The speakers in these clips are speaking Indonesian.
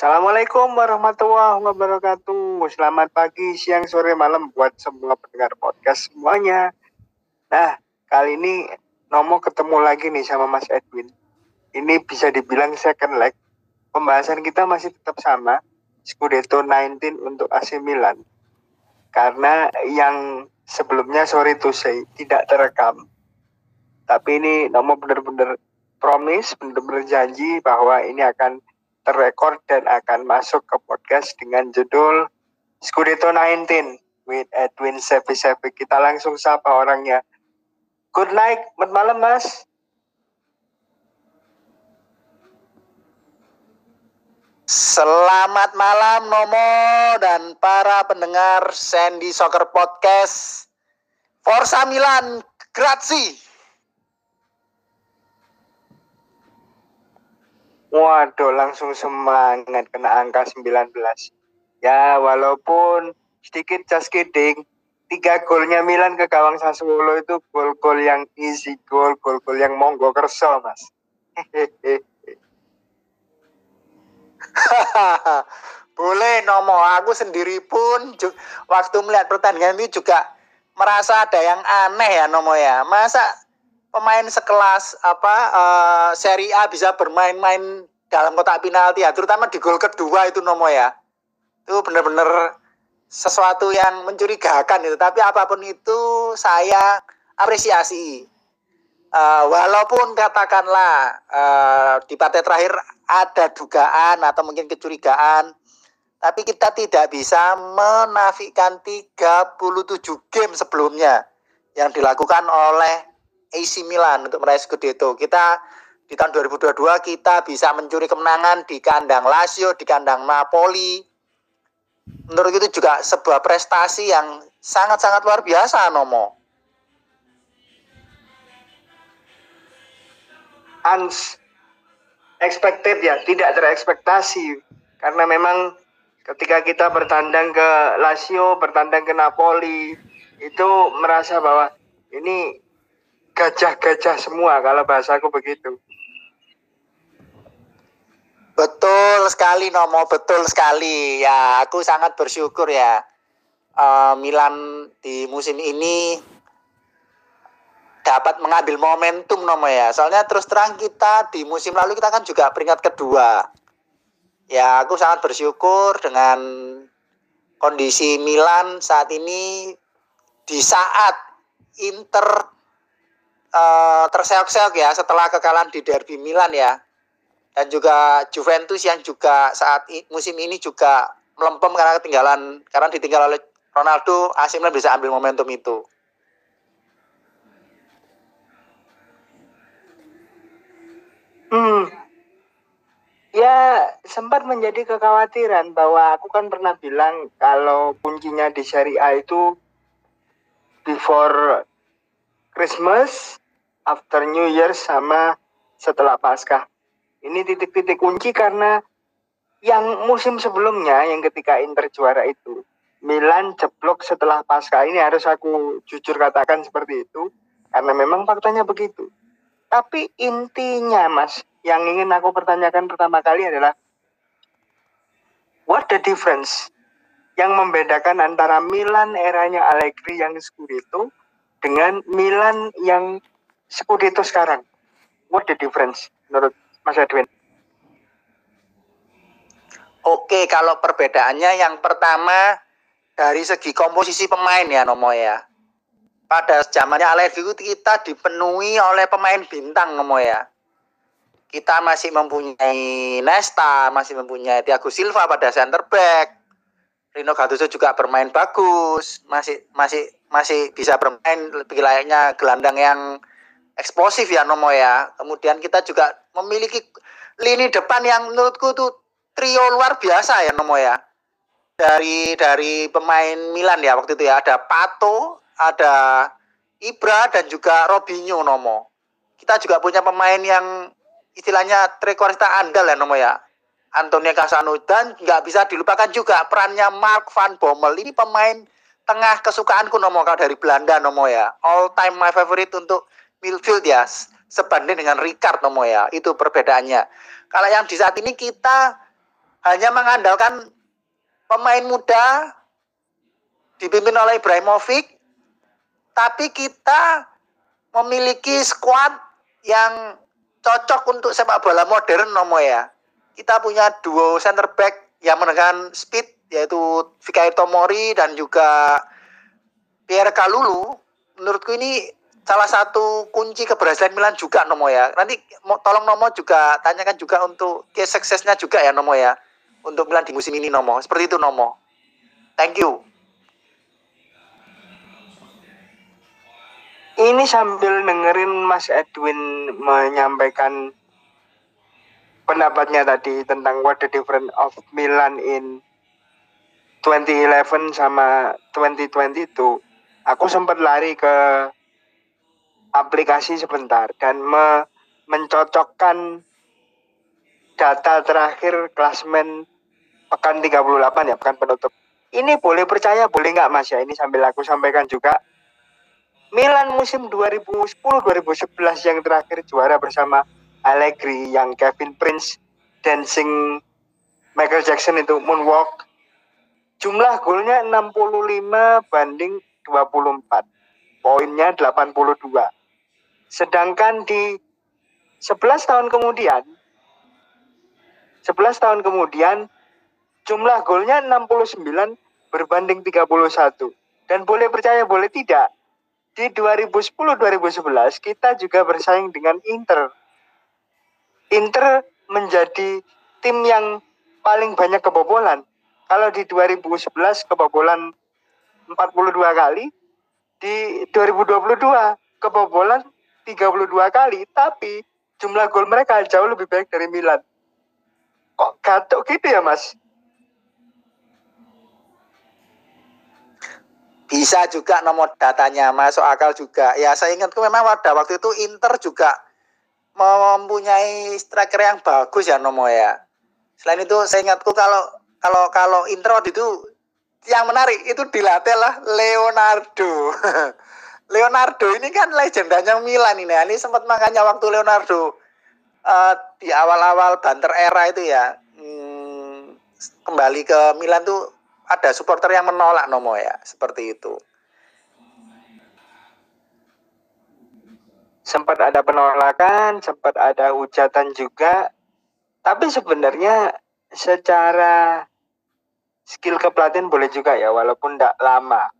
Assalamualaikum warahmatullahi wabarakatuh. Selamat pagi, siang, sore, malam buat semua pendengar podcast semuanya. Nah, kali ini Nomo ketemu lagi nih sama Mas Edwin. Ini bisa dibilang second leg. Pembahasan kita masih tetap sama. Scudetto 19 untuk AC Milan. Karena yang sebelumnya sorry to say tidak terekam. Tapi ini Nomo benar-benar promise, benar-benar janji bahwa ini akan terrekord dan akan masuk ke podcast dengan judul Scudetto 19 with Edwin Sepi Sepi. Kita langsung sapa orangnya. Good night, selamat malam mas. Selamat malam Nomo dan para pendengar Sandy Soccer Podcast. Forza Milan, grazie. Waduh, langsung semangat kena angka 19. Ya, walaupun sedikit just kidding, tiga golnya Milan ke gawang Sassuolo itu gol-gol yang easy gol, gol-gol yang monggo kerso, Mas. Boleh Nomo, aku sendiri pun waktu melihat pertandingan ini juga merasa ada yang aneh ya Nomo ya. Masa pemain sekelas apa uh, Serie A bisa bermain-main dalam kotak penalti ya, terutama di gol kedua itu Nomo ya. Itu benar-benar sesuatu yang mencurigakan itu. Tapi apa pun itu saya apresiasi. Uh, walaupun katakanlah uh, di partai terakhir ada dugaan atau mungkin kecurigaan, tapi kita tidak bisa menafikan 37 game sebelumnya yang dilakukan oleh AC Milan untuk meraih Scudetto. Kita di tahun 2022 kita bisa mencuri kemenangan di kandang Lazio, di kandang Napoli. Menurut itu juga sebuah prestasi yang sangat-sangat luar biasa, Nomo. Uns expected ya, tidak terekspektasi. Karena memang ketika kita bertandang ke Lazio, bertandang ke Napoli, itu merasa bahwa ini gajah-gajah semua kalau bahasaku begitu. Betul sekali Nomo, betul sekali. Ya, aku sangat bersyukur ya. Uh, Milan di musim ini dapat mengambil momentum Nomo ya. Soalnya terus terang kita di musim lalu kita kan juga peringkat kedua. Ya, aku sangat bersyukur dengan kondisi Milan saat ini di saat Inter uh, terseok-seok ya setelah kekalahan di derby Milan ya. Dan juga Juventus yang juga saat musim ini juga melempem karena ketinggalan karena ditinggal oleh Ronaldo, AC Milan bisa ambil momentum itu. Hmm. Ya, sempat menjadi kekhawatiran bahwa aku kan pernah bilang kalau kuncinya di Serie A itu before Christmas after New Year sama setelah Paskah. Ini titik-titik kunci karena yang musim sebelumnya yang ketika Inter juara itu Milan jeblok setelah Paskah ini harus aku jujur katakan seperti itu karena memang faktanya begitu. Tapi intinya Mas, yang ingin aku pertanyakan pertama kali adalah what the difference yang membedakan antara Milan eranya Allegri yang Scudetto dengan Milan yang Scudetto sekarang? What the difference menurut Mas Edwin? Oke, kalau perbedaannya yang pertama dari segi komposisi pemain ya Nomo ya. Pada zamannya Allegri kita dipenuhi oleh pemain bintang Nomo ya. Kita masih mempunyai Nesta, masih mempunyai Thiago Silva pada center back. Rino Gattuso juga bermain bagus, masih masih masih bisa bermain lebih layaknya gelandang yang eksplosif ya Nomo ya. Kemudian kita juga memiliki lini depan yang menurutku tuh trio luar biasa ya Nomo ya. Dari dari pemain Milan ya waktu itu ya ada Pato, ada Ibra dan juga Robinho Nomo. Kita juga punya pemain yang istilahnya trekorista andal ya Nomo ya. Antonio Casano dan nggak bisa dilupakan juga perannya Mark van Bommel. Ini pemain tengah kesukaanku Nomo kalau dari Belanda Nomo ya. All time my favorite untuk midfield ya sebanding dengan Ricard Nomo ya itu perbedaannya. Kalau yang di saat ini kita hanya mengandalkan pemain muda dipimpin oleh Ibrahimovic tapi kita memiliki skuad yang cocok untuk sepak bola modern nomo ya. Kita punya duo center back yang menekan speed yaitu Fikayo Tomori dan juga Pierre Kalulu. Menurutku ini salah satu kunci keberhasilan Milan juga Nomo ya. Nanti tolong Nomo juga tanyakan juga untuk case suksesnya juga ya Nomo ya. Untuk Milan di musim ini Nomo. Seperti itu Nomo. Thank you. Ini sambil dengerin Mas Edwin menyampaikan pendapatnya tadi tentang what the difference of Milan in 2011 sama 2022 aku sempat lari ke aplikasi sebentar dan me mencocokkan data terakhir klasmen pekan 38 ya pekan penutup. Ini boleh percaya boleh nggak mas? Ya ini sambil aku sampaikan juga. Milan musim 2010-2011 yang terakhir juara bersama Allegri yang Kevin Prince dancing Michael Jackson itu moonwalk. Jumlah golnya 65 banding 24 poinnya 82 Sedangkan di 11 tahun kemudian 11 tahun kemudian jumlah golnya 69 berbanding 31. Dan boleh percaya boleh tidak, di 2010-2011 kita juga bersaing dengan Inter. Inter menjadi tim yang paling banyak kebobolan. Kalau di 2011 kebobolan 42 kali, di 2022 kebobolan 32 kali, tapi jumlah gol mereka jauh lebih baik dari Milan. Kok gatuk gitu ya, Mas? Bisa juga nomor datanya masuk akal juga. Ya saya ingatku memang pada waktu itu Inter juga mempunyai striker yang bagus ya Nomo ya. Selain itu saya ingatku kalau kalau kalau Inter waktu itu yang menarik itu dilatih lah Leonardo. Leonardo ini kan legendanya Milan ini. Ini sempat makanya waktu Leonardo uh, di awal-awal banter era itu ya hmm, kembali ke Milan tuh ada supporter yang menolak Nomo ya seperti itu. Sempat ada penolakan, sempat ada hujatan juga. Tapi sebenarnya secara skill kepelatihan boleh juga ya, walaupun tidak lama.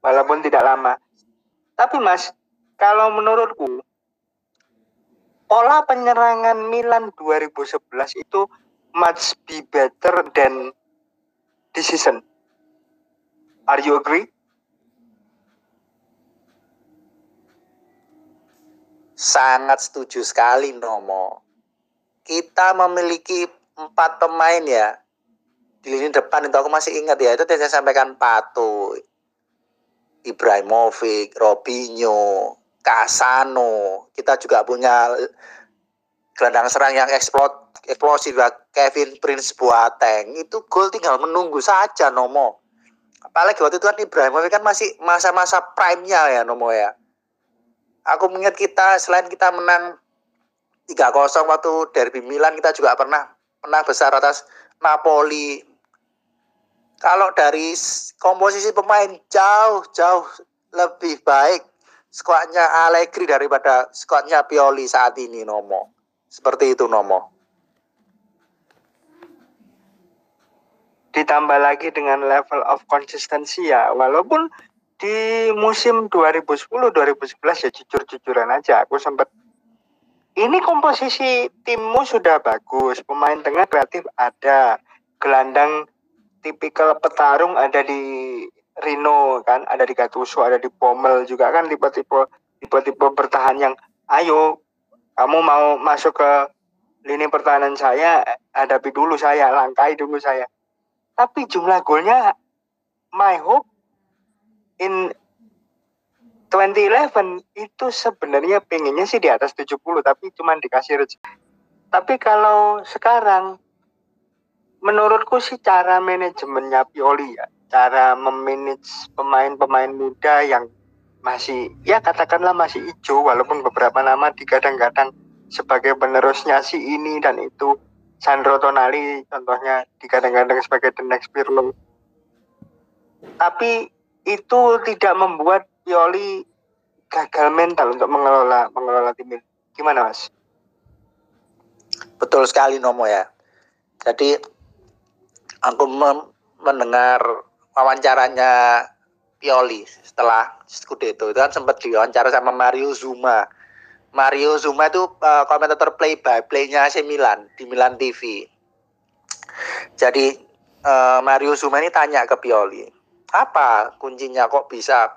Walaupun tidak lama. Tapi Mas, kalau menurutku pola penyerangan Milan 2011 itu much be better than this season. Are you agree? Sangat setuju sekali Nomo. Kita memiliki empat pemain ya di lini depan itu aku masih ingat ya itu saya sampaikan Pato, Ibrahimovic, Robinho, Casano. Kita juga punya gelandang serang yang eksplot, eksplosif Kevin Prince Boateng. Itu gol tinggal menunggu saja Nomo. Apalagi waktu itu kan Ibrahimovic kan masih masa-masa prime-nya ya Nomo ya. Aku mengingat kita selain kita menang 3-0 waktu derby Milan kita juga pernah menang besar atas Napoli kalau dari komposisi pemain jauh-jauh lebih baik skuadnya Allegri daripada skuadnya Pioli saat ini Nomo. Seperti itu Nomo. Ditambah lagi dengan level of konsistensi ya, walaupun di musim 2010-2011 ya jujur-jujuran aja aku sempat ini komposisi timmu sudah bagus, pemain tengah kreatif ada, gelandang tipikal petarung ada di Rino kan, ada di Gattuso, ada di Pommel juga kan tipe-tipe tipe-tipe bertahan yang ayo kamu mau masuk ke lini pertahanan saya, hadapi dulu saya, langkai dulu saya. Tapi jumlah golnya my hope in 2011 itu sebenarnya pengennya sih di atas 70 tapi cuma dikasih rezeki. Tapi kalau sekarang menurutku sih cara manajemennya Pioli ya, cara memanage pemain-pemain muda yang masih ya katakanlah masih hijau walaupun beberapa nama digadang-gadang sebagai penerusnya si ini dan itu Sandro Tonali contohnya digadang-gadang sebagai the next Pirlo. Tapi itu tidak membuat Pioli gagal mental untuk mengelola mengelola tim. Gimana Mas? Betul sekali Nomo ya. Jadi aku mendengar wawancaranya Pioli setelah Scudetto itu kan sempat diwawancara sama Mario Zuma Mario Zuma itu uh, komentator play by playnya AC Milan di Milan TV. Jadi uh, Mario Zuma ini tanya ke Pioli, apa kuncinya kok bisa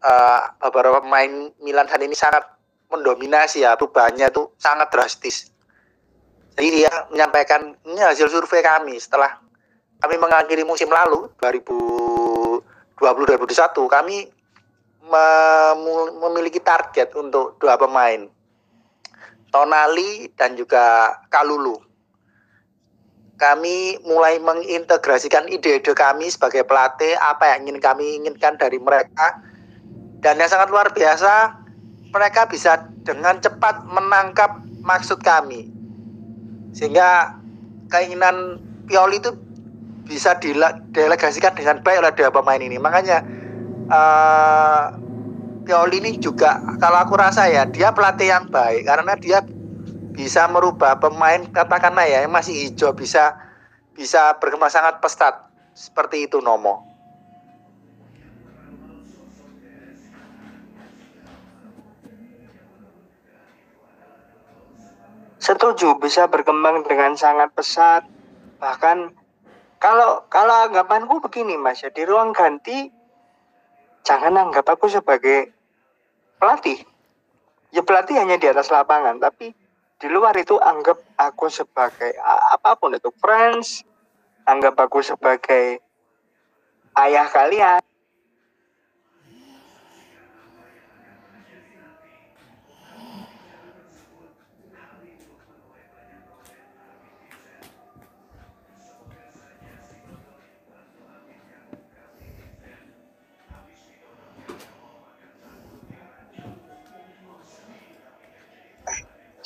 uh, beberapa pemain Milan saat ini sangat mendominasi ya perubahannya itu sangat drastis. Jadi dia menyampaikan ini hasil survei kami setelah kami mengakhiri musim lalu 2020-2021 kami memiliki target untuk dua pemain. Tonali dan juga Kalulu. Kami mulai mengintegrasikan ide-ide kami sebagai pelatih apa yang ingin kami inginkan dari mereka. Dan yang sangat luar biasa mereka bisa dengan cepat menangkap maksud kami. Sehingga keinginan Pioli itu bisa didelegasikan dengan baik oleh dua pemain ini. Makanya uh, Pioli ini juga kalau aku rasa ya dia pelatih yang baik karena dia bisa merubah pemain katakanlah ya yang masih hijau bisa bisa berkembang sangat pesat. Seperti itu Nomo. Setuju bisa berkembang dengan sangat pesat. Bahkan kalau kalau anggapanku begini mas ya di ruang ganti jangan anggap aku sebagai pelatih. Ya pelatih hanya di atas lapangan, tapi di luar itu anggap aku sebagai apa pun itu friends, anggap aku sebagai ayah kalian,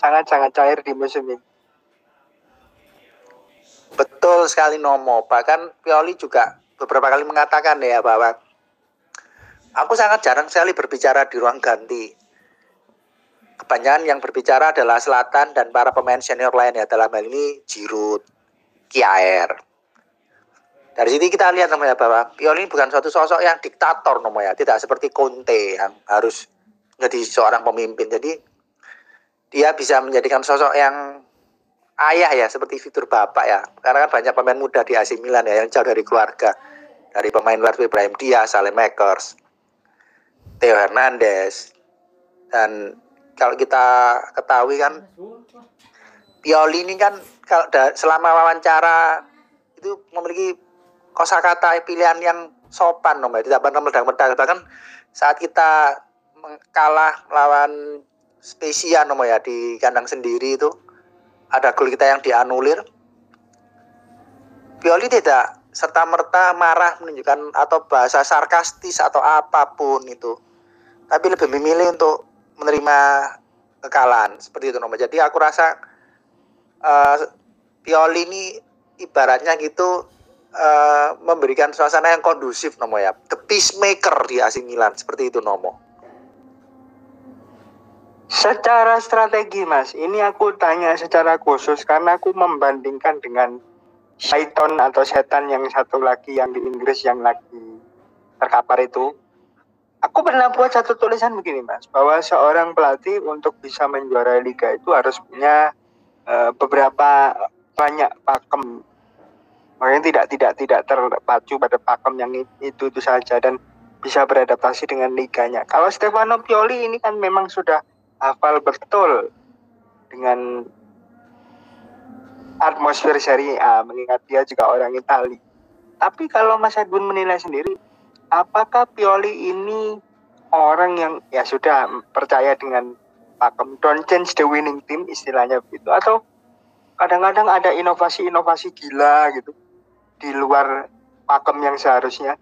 sangat-sangat cair di musim ini. Betul sekali Nomo. Bahkan Pioli juga beberapa kali mengatakan ya bahwa aku sangat jarang sekali berbicara di ruang ganti. Kebanyakan yang berbicara adalah Selatan dan para pemain senior lain ya dalam hal ini Giroud, Kiaer. Dari sini kita lihat namanya bahwa Pioli bukan suatu sosok yang diktator namanya, tidak seperti Conte yang harus menjadi seorang pemimpin. Jadi dia bisa menjadikan sosok yang ayah ya seperti fitur bapak ya. Karena kan banyak pemain muda di AC Milan ya yang jauh dari keluarga. Dari pemain luar Ibrahim Diaz, Makers, Theo Hernandez. Dan kalau kita ketahui kan Pioli ini kan kalau selama wawancara itu memiliki kosakata pilihan yang sopan nomor tidak pernah meledak-meledak bahkan saat kita kalah melawan spesial nomor ya di kandang sendiri itu. Ada gol kita yang dianulir. Pioli tidak serta merta marah menunjukkan atau bahasa sarkastis atau apa pun itu. Tapi lebih memilih untuk menerima kekalahan. Seperti itu nomor jadi aku rasa uh, Pioli ini ibaratnya gitu uh, memberikan suasana yang kondusif nomor ya. The peacemaker di AC Milan. Seperti itu nomor Secara strategi mas, ini aku tanya secara khusus karena aku membandingkan dengan Python atau setan yang satu lagi yang di Inggris yang lagi terkapar itu. Aku pernah buat satu tulisan begini mas, bahwa seorang pelatih untuk bisa menjuarai liga itu harus punya uh, beberapa banyak pakem. Makanya tidak tidak tidak terpacu pada pakem yang itu itu saja dan bisa beradaptasi dengan liganya. Kalau Stefano Pioli ini kan memang sudah hafal betul dengan atmosfer A mengingat dia juga orang Itali. Tapi kalau Mas Edwin menilai sendiri, apakah Pioli ini orang yang ya sudah percaya dengan pakem don't change the winning team istilahnya begitu atau kadang-kadang ada inovasi-inovasi gila gitu di luar pakem yang seharusnya?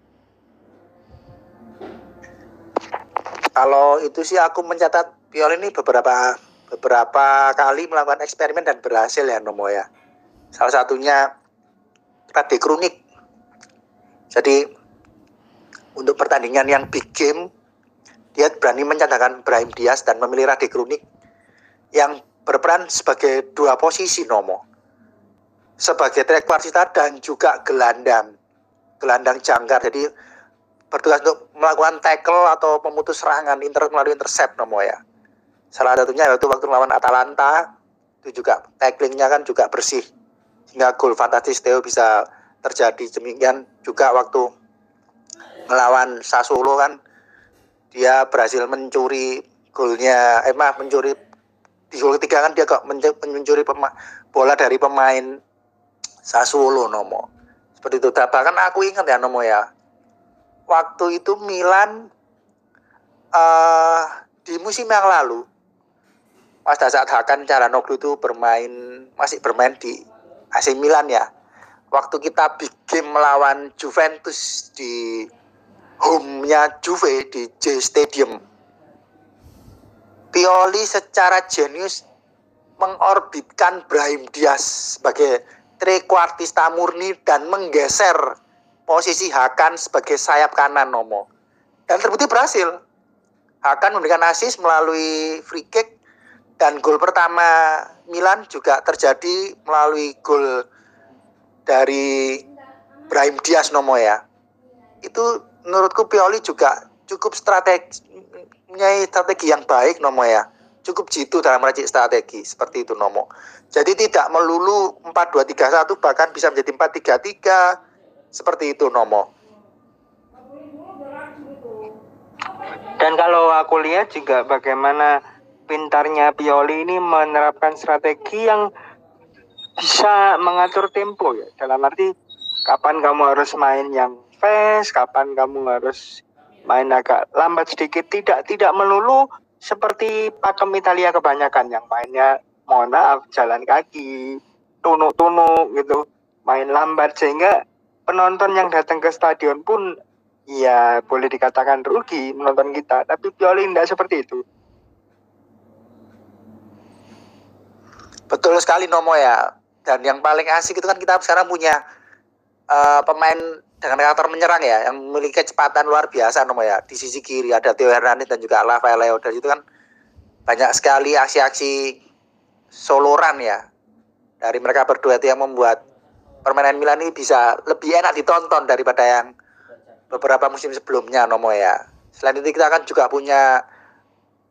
Kalau itu sih aku mencatat Pioli ini beberapa beberapa kali melakukan eksperimen dan berhasil ya Nomo ya. Salah satunya Rade Kronik. Jadi untuk pertandingan yang big game dia berani mencadangkan Brahim Diaz dan memilih Rade Kronik yang berperan sebagai dua posisi Nomo sebagai track warsita dan juga gelandang gelandang jangkar jadi bertugas untuk melakukan tackle atau pemutus serangan inter melalui intercept Nomo ya salah satunya yaitu waktu melawan Atalanta itu juga tacklingnya kan juga bersih. Sehingga gol fantastis Theo bisa terjadi. Demikian juga waktu melawan Sassuolo kan dia berhasil mencuri golnya eh mah mencuri di gol ketiga kan dia kok mencuri pema, bola dari pemain Sassuolo Nomo. Seperti itu. Bahkan aku ingat ya Nomo ya. Waktu itu Milan uh, di musim yang lalu pada saat Hakan Calhanoglu itu bermain masih bermain di AC Milan ya waktu kita bikin melawan Juventus di home-nya Juve di J Stadium. Pioli secara jenius mengorbitkan Brahim Diaz sebagai trequartista murni dan menggeser posisi Hakan sebagai sayap kanan Nomo. Dan terbukti berhasil. Hakan memberikan asis melalui free kick dan gol pertama Milan juga terjadi melalui gol dari Brahim Diaz Nomo ya. Itu menurutku Pioli juga cukup strategi punya strategi yang baik Nomo ya. Cukup jitu dalam meracik strategi seperti itu Nomo. Jadi tidak melulu 4-2-3-1 bahkan bisa menjadi 4-3-3 seperti itu Nomo. Dan kalau aku lihat juga bagaimana pintarnya Pioli ini menerapkan strategi yang bisa mengatur tempo ya dalam arti kapan kamu harus main yang fast, kapan kamu harus main agak lambat sedikit. Tidak tidak melulu seperti pakem Italia kebanyakan yang mainnya mohon maaf jalan kaki, tunuk-tunuk gitu, main lambat sehingga penonton yang datang ke stadion pun ya boleh dikatakan rugi menonton kita. Tapi Pioli tidak seperti itu. Betul sekali Nomo ya. Dan yang paling asik itu kan kita sekarang punya uh, pemain dengan karakter menyerang ya yang memiliki kecepatan luar biasa nomor ya. Di sisi kiri ada Theo Hernandez dan juga Rafael Leo dan itu kan banyak sekali aksi-aksi soloran ya dari mereka berdua itu yang membuat permainan Milan ini bisa lebih enak ditonton daripada yang beberapa musim sebelumnya Nomo ya. Selain itu kita kan juga punya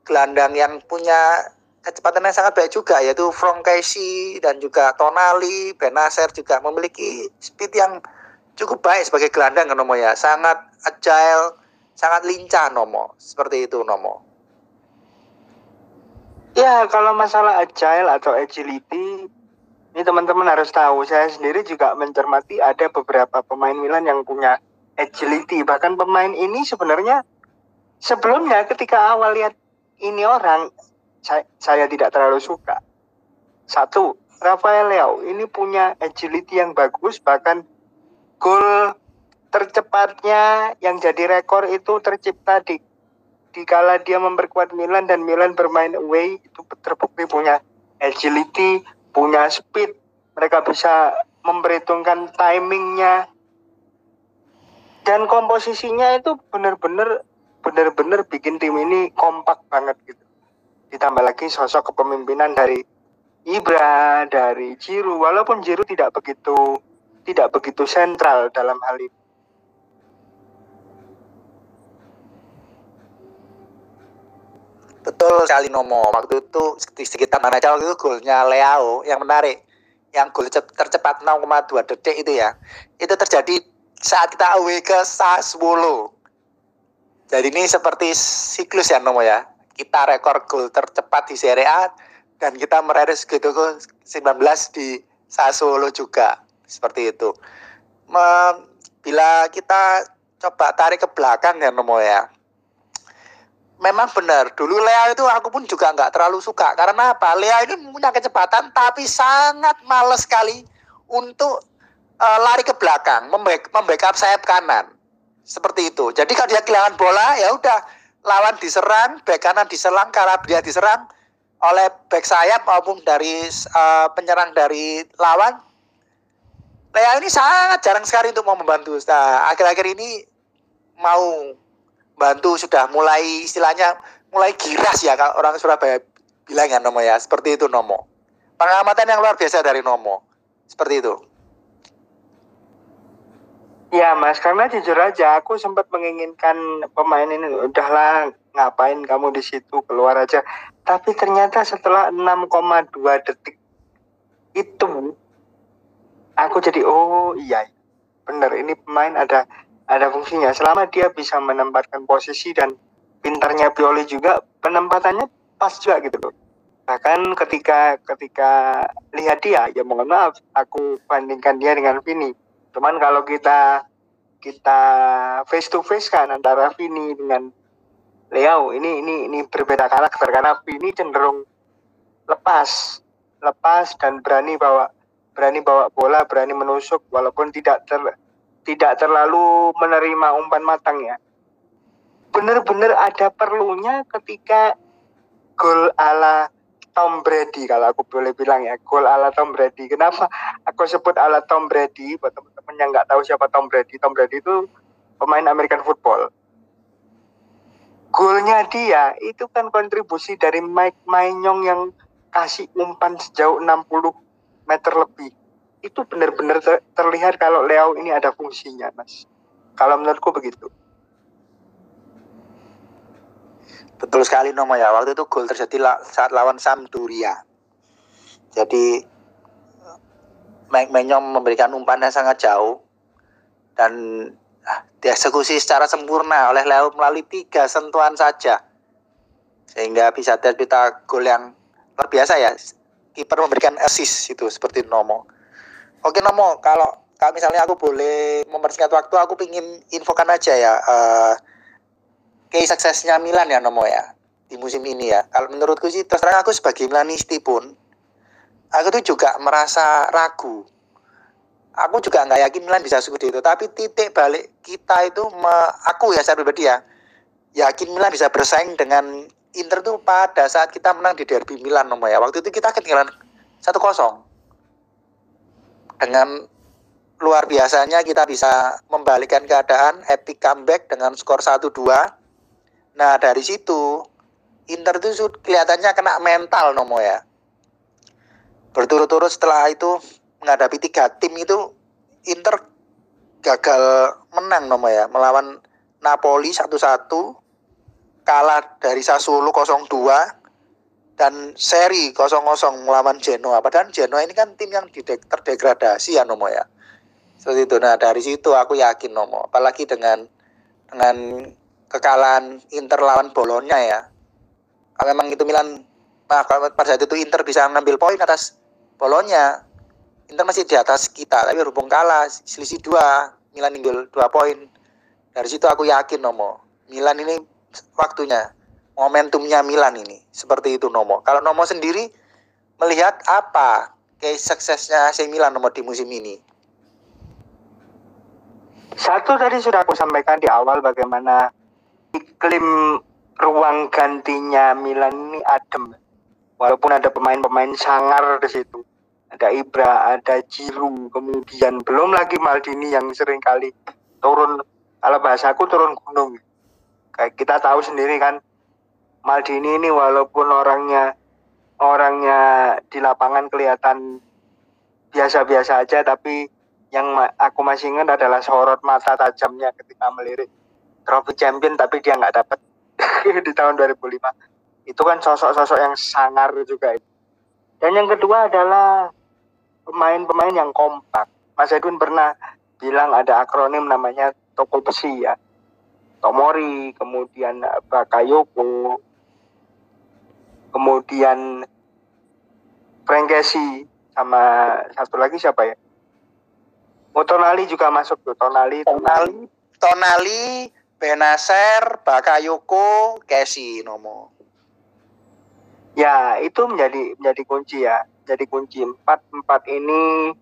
gelandang yang punya kecepatan yang sangat baik juga yaitu Frank Casey dan juga Tonali Benacer juga memiliki speed yang cukup baik sebagai gelandang Nomo ya. Sangat agile sangat lincah Nomo. Seperti itu Nomo. Ya kalau masalah agile atau agility ini teman-teman harus tahu saya sendiri juga mencermati ada beberapa pemain Milan yang punya agility. Bahkan pemain ini sebenarnya sebelumnya ketika awal lihat ini orang saya, saya tidak terlalu suka. Satu Rafael Leo ini punya agility yang bagus bahkan gol tercepatnya yang jadi rekor itu tercipta di di kala dia memperkuat Milan dan Milan bermain away itu terbukti punya agility, punya speed, mereka bisa memperhitungkan timingnya. Dan komposisinya itu benar-benar benar-benar bikin tim ini kompak banget gitu. Ditambah lagi sosok kepemimpinan dari Ibra, dari Jiru, walaupun Jiru tidak begitu tidak begitu sentral dalam hal ini. Betul sekali Nomo. Waktu itu sekitar mana waktu itu golnya Leo yang menarik. Yang gol tercepat 0,2 detik itu ya. Itu terjadi saat kita away ke Sassuolo. Jadi ini seperti siklus ya Nomo ya. Kita rekor gol tercepat di Serie A dan kita meraih segitu ke 19 di Sassuolo juga seperti itu. bila kita coba tarik ke belakang ya Nomo ya. Memang benar, dulu Lea itu aku pun juga nggak terlalu suka. Karena apa? Lea ini punya kecepatan tapi sangat males sekali untuk uh, lari ke belakang, membackup sayap kanan. Seperti itu. Jadi kalau dia kehilangan bola, ya udah lawan diserang, back kanan diserang, dia diserang oleh back sayap maupun dari uh, penyerang dari lawan Lea ini sangat jarang sekali untuk mau membantu. Nah, akhir-akhir ini mau bantu sudah mulai istilahnya mulai giras ya kalau orang Surabaya bilang ya Nomo ya. Seperti itu Nomo. Pengamatan yang luar biasa dari Nomo. Seperti itu. Ya mas, karena jujur aja aku sempat menginginkan pemain ini udahlah ngapain kamu di situ keluar aja. Tapi ternyata setelah 6,2 detik itu aku jadi oh iya bener ini pemain ada ada fungsinya. Selama dia bisa menempatkan posisi dan pintarnya Pioli juga penempatannya pas juga gitu loh. Bahkan ketika ketika lihat dia ya mohon maaf aku bandingkan dia dengan Vini cuman kalau kita kita face to face kan antara Vini dengan Leo ini ini ini berbeda karakter karena Vini cenderung lepas lepas dan berani bawa berani bawa bola berani menusuk walaupun tidak ter tidak terlalu menerima umpan matang ya. Benar-benar ada perlunya ketika gol ala Tom Brady kalau aku boleh bilang ya gol ala Tom Brady. Kenapa aku sebut ala Tom Brady? Buat teman-teman yang nggak tahu siapa Tom Brady Tom Brady itu pemain American football. Golnya dia itu kan kontribusi dari Mike Maignan yang kasih umpan sejauh 60 meter lebih. Itu benar-benar ter terlihat kalau Leo ini ada fungsinya mas. Kalau menurutku begitu Betul sekali Nomo ya. Waktu itu gol terjadi saat lawan Sampdoria. Jadi Menyom memberikan umpannya sangat jauh dan ah, dieksekusi secara sempurna oleh Leo melalui tiga sentuhan saja sehingga bisa tercipta gol yang luar biasa ya. Kiper memberikan assist itu seperti Nomo. Oke Nomo, kalau kalau misalnya aku boleh mempersingkat waktu, aku ingin infokan aja ya. Uh, case suksesnya Milan ya Nomo ya di musim ini ya. Kalau menurutku sih terus terang aku sebagai Milanisti pun aku tuh juga merasa ragu. Aku juga nggak yakin Milan bisa seperti itu. Tapi titik balik kita itu me, aku ya saya pribadi ya yakin Milan bisa bersaing dengan Inter tuh pada saat kita menang di derby Milan Nomo ya. Waktu itu kita ketinggalan satu kosong dengan luar biasanya kita bisa membalikkan keadaan epic comeback dengan skor 1-2 Nah dari situ Inter itu kelihatannya kena mental Nomo ya. Berturut-turut setelah itu menghadapi tiga tim itu Inter gagal menang Nomo ya melawan Napoli 1-1 kalah dari Sassuolo 0-2 dan seri 0-0 melawan Genoa. Padahal Genoa ini kan tim yang terdegradasi ya Nomo ya. Seperti itu. Nah dari situ aku yakin Nomo. Apalagi dengan dengan kekalahan Inter lawan Bolonya ya. Kalau memang itu Milan, nah kalau pada saat itu Inter bisa mengambil poin atas Bolonya, Inter masih di atas kita, tapi berhubung kalah, selisih dua, Milan tinggal dua poin. Dari situ aku yakin Nomo, Milan ini waktunya, momentumnya Milan ini, seperti itu Nomo. Kalau Nomo sendiri melihat apa case suksesnya AC Milan Nomo di musim ini? Satu tadi sudah aku sampaikan di awal bagaimana iklim ruang gantinya Milan ini adem. Walaupun ada pemain-pemain sangar di situ. Ada Ibra, ada Jiru, kemudian belum lagi Maldini yang sering kali turun, kalau bahasaku turun gunung. Kayak kita tahu sendiri kan, Maldini ini walaupun orangnya orangnya di lapangan kelihatan biasa-biasa aja, tapi yang aku masih ingat adalah sorot mata tajamnya ketika melirik trofi champion tapi dia nggak dapat di tahun 2005 itu kan sosok-sosok yang sangar juga. Itu dan yang kedua adalah pemain-pemain yang kompak. Mas Edwin pernah bilang ada akronim namanya toko besi ya. Tomori kemudian Bakayoko kemudian Frankesi sama satu lagi siapa ya? Oh, Tonali juga masuk tuh Tonali. Tonali. Tonali Benaser, Bakayoko, Kesi Nomo. Ya, itu menjadi menjadi kunci ya. Jadi kunci empat empat ini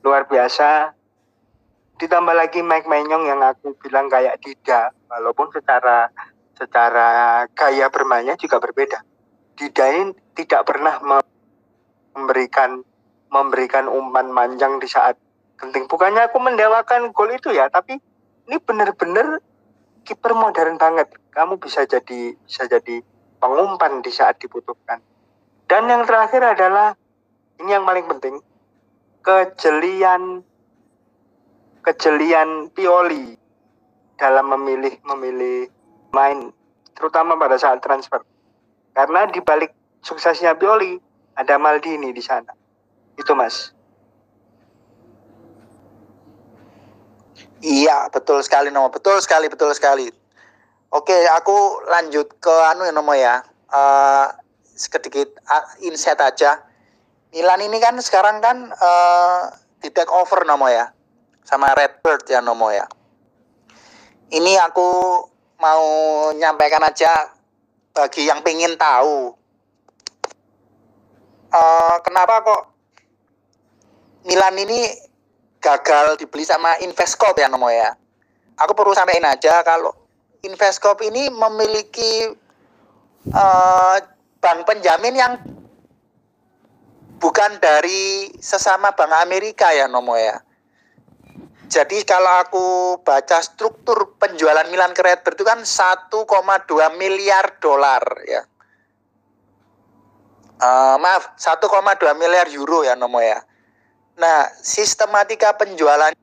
luar biasa. Ditambah lagi Mike Menyong yang aku bilang kayak Dida, walaupun secara secara gaya bermainnya juga berbeda. Dida ini tidak pernah memberikan memberikan umpan manjang di saat genting bukannya aku mendewakan gol itu ya tapi ini benar-benar kiper modern banget. Kamu bisa jadi bisa jadi pengumpan di saat dibutuhkan. Dan yang terakhir adalah ini yang paling penting kejelian kejelian Pioli dalam memilih memilih main terutama pada saat transfer. Karena di balik suksesnya Pioli ada Maldini di sana. Itu mas Iya, betul sekali Nomo. Betul sekali, betul sekali. Oke, aku lanjut ke anu ya Nomo ya. Uh, sedikit uh, insight aja. Milan ini kan sekarang kan uh, di take over Nomo ya. Sama Redbird ya Nomo ya. Ini aku mau nyampaikan aja bagi yang pengen tahu. Uh, kenapa kok Milan ini gagal dibeli sama Investcorp ya Nomo ya. Aku perlu sampaikan aja kalau Investcorp ini memiliki uh, bank penjamin yang bukan dari sesama bank Amerika ya Nomo ya. Jadi kalau aku baca struktur penjualan Milan ke Redbird itu kan 1,2 miliar dolar ya. Uh, maaf, 1,2 miliar euro ya Nomo ya. Nah, sistematika penjualannya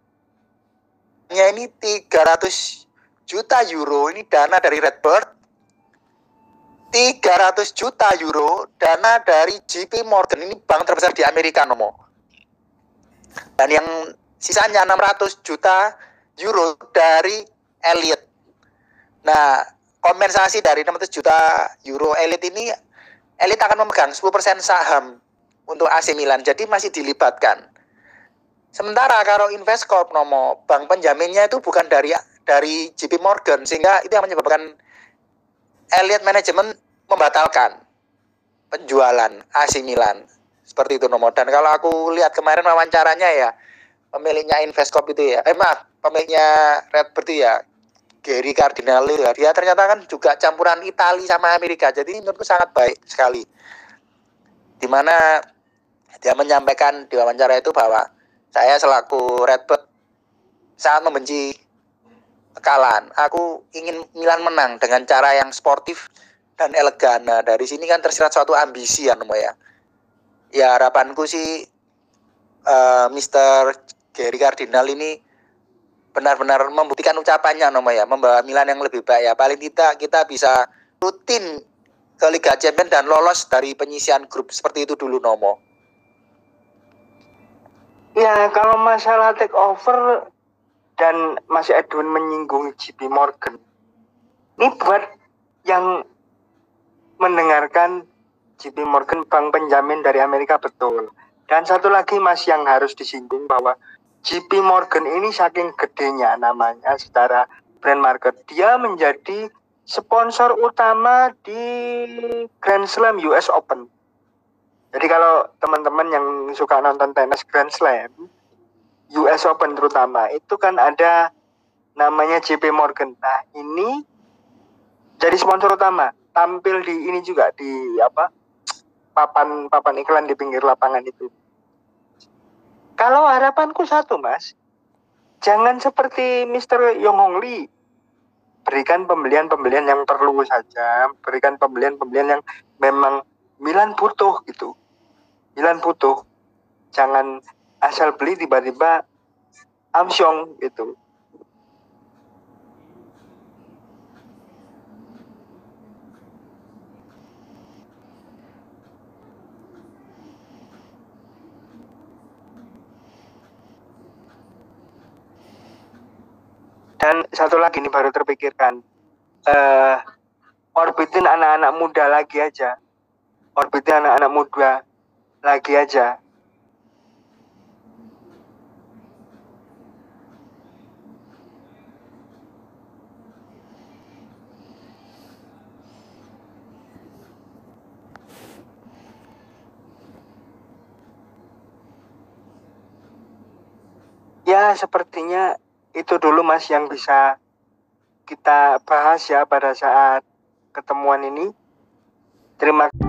ini 300 juta euro. Ini dana dari Redbird. 300 juta euro dana dari JP Morgan. Ini bank terbesar di Amerika nomo. Dan yang sisanya 600 juta euro dari Elliot nah kompensasi dari 600 juta euro Elliot ini Elliot akan memegang 10% saham untuk AC Milan. Jadi masih dilibatkan Sementara kalau Investcorp nomo bank penjaminnya itu bukan dari dari JP Morgan sehingga itu yang menyebabkan Elliott Management membatalkan penjualan AC Milan. Seperti itu nomo. Dan kalau aku lihat kemarin wawancaranya ya pemiliknya Investcorp itu ya eh maaf pemiliknya Redbird itu ya Gary Cardinale ya dia ternyata kan juga campuran Italia sama Amerika. Jadi menurutku sangat baik sekali. Di mana dia menyampaikan di wawancara itu bahwa saya selaku Redbird sangat membenci kekalahan. Aku ingin Milan menang dengan cara yang sportif dan elegan. Nah, dari sini kan tersirat suatu ambisi ya, Nomo ya. Ya harapanku sih uh, eh, Mr. Gary Cardinal ini benar-benar membuktikan ucapannya Nomo ya, membawa Milan yang lebih baik ya. Paling tidak kita bisa rutin ke Liga Champions dan lolos dari penyisian grup seperti itu dulu Nomo. Ya, kalau masalah take over dan Mas Edwin menyinggung JP Morgan, ini buat yang mendengarkan JP Morgan bank penjamin dari Amerika betul. Dan satu lagi Mas yang harus disinggung bahwa JP Morgan ini saking gedenya namanya secara brand market, dia menjadi sponsor utama di Grand Slam US Open. Jadi kalau teman-teman yang suka nonton tenis Grand Slam, US Open terutama, itu kan ada namanya JP Morgan. Nah, ini jadi sponsor utama. Tampil di ini juga di apa? papan papan iklan di pinggir lapangan itu. Kalau harapanku satu, Mas. Jangan seperti Mr. Yong Hong Lee. Berikan pembelian-pembelian yang perlu saja, berikan pembelian-pembelian yang memang Milan butuh gitu. Milan butuh jangan asal beli tiba-tiba Amsyong gitu. Dan satu lagi nih baru terpikirkan uh, orbitin anak-anak muda lagi aja. Orbitin anak-anak muda lagi aja. Ya sepertinya itu dulu mas yang bisa kita bahas ya pada saat ketemuan ini. Terima kasih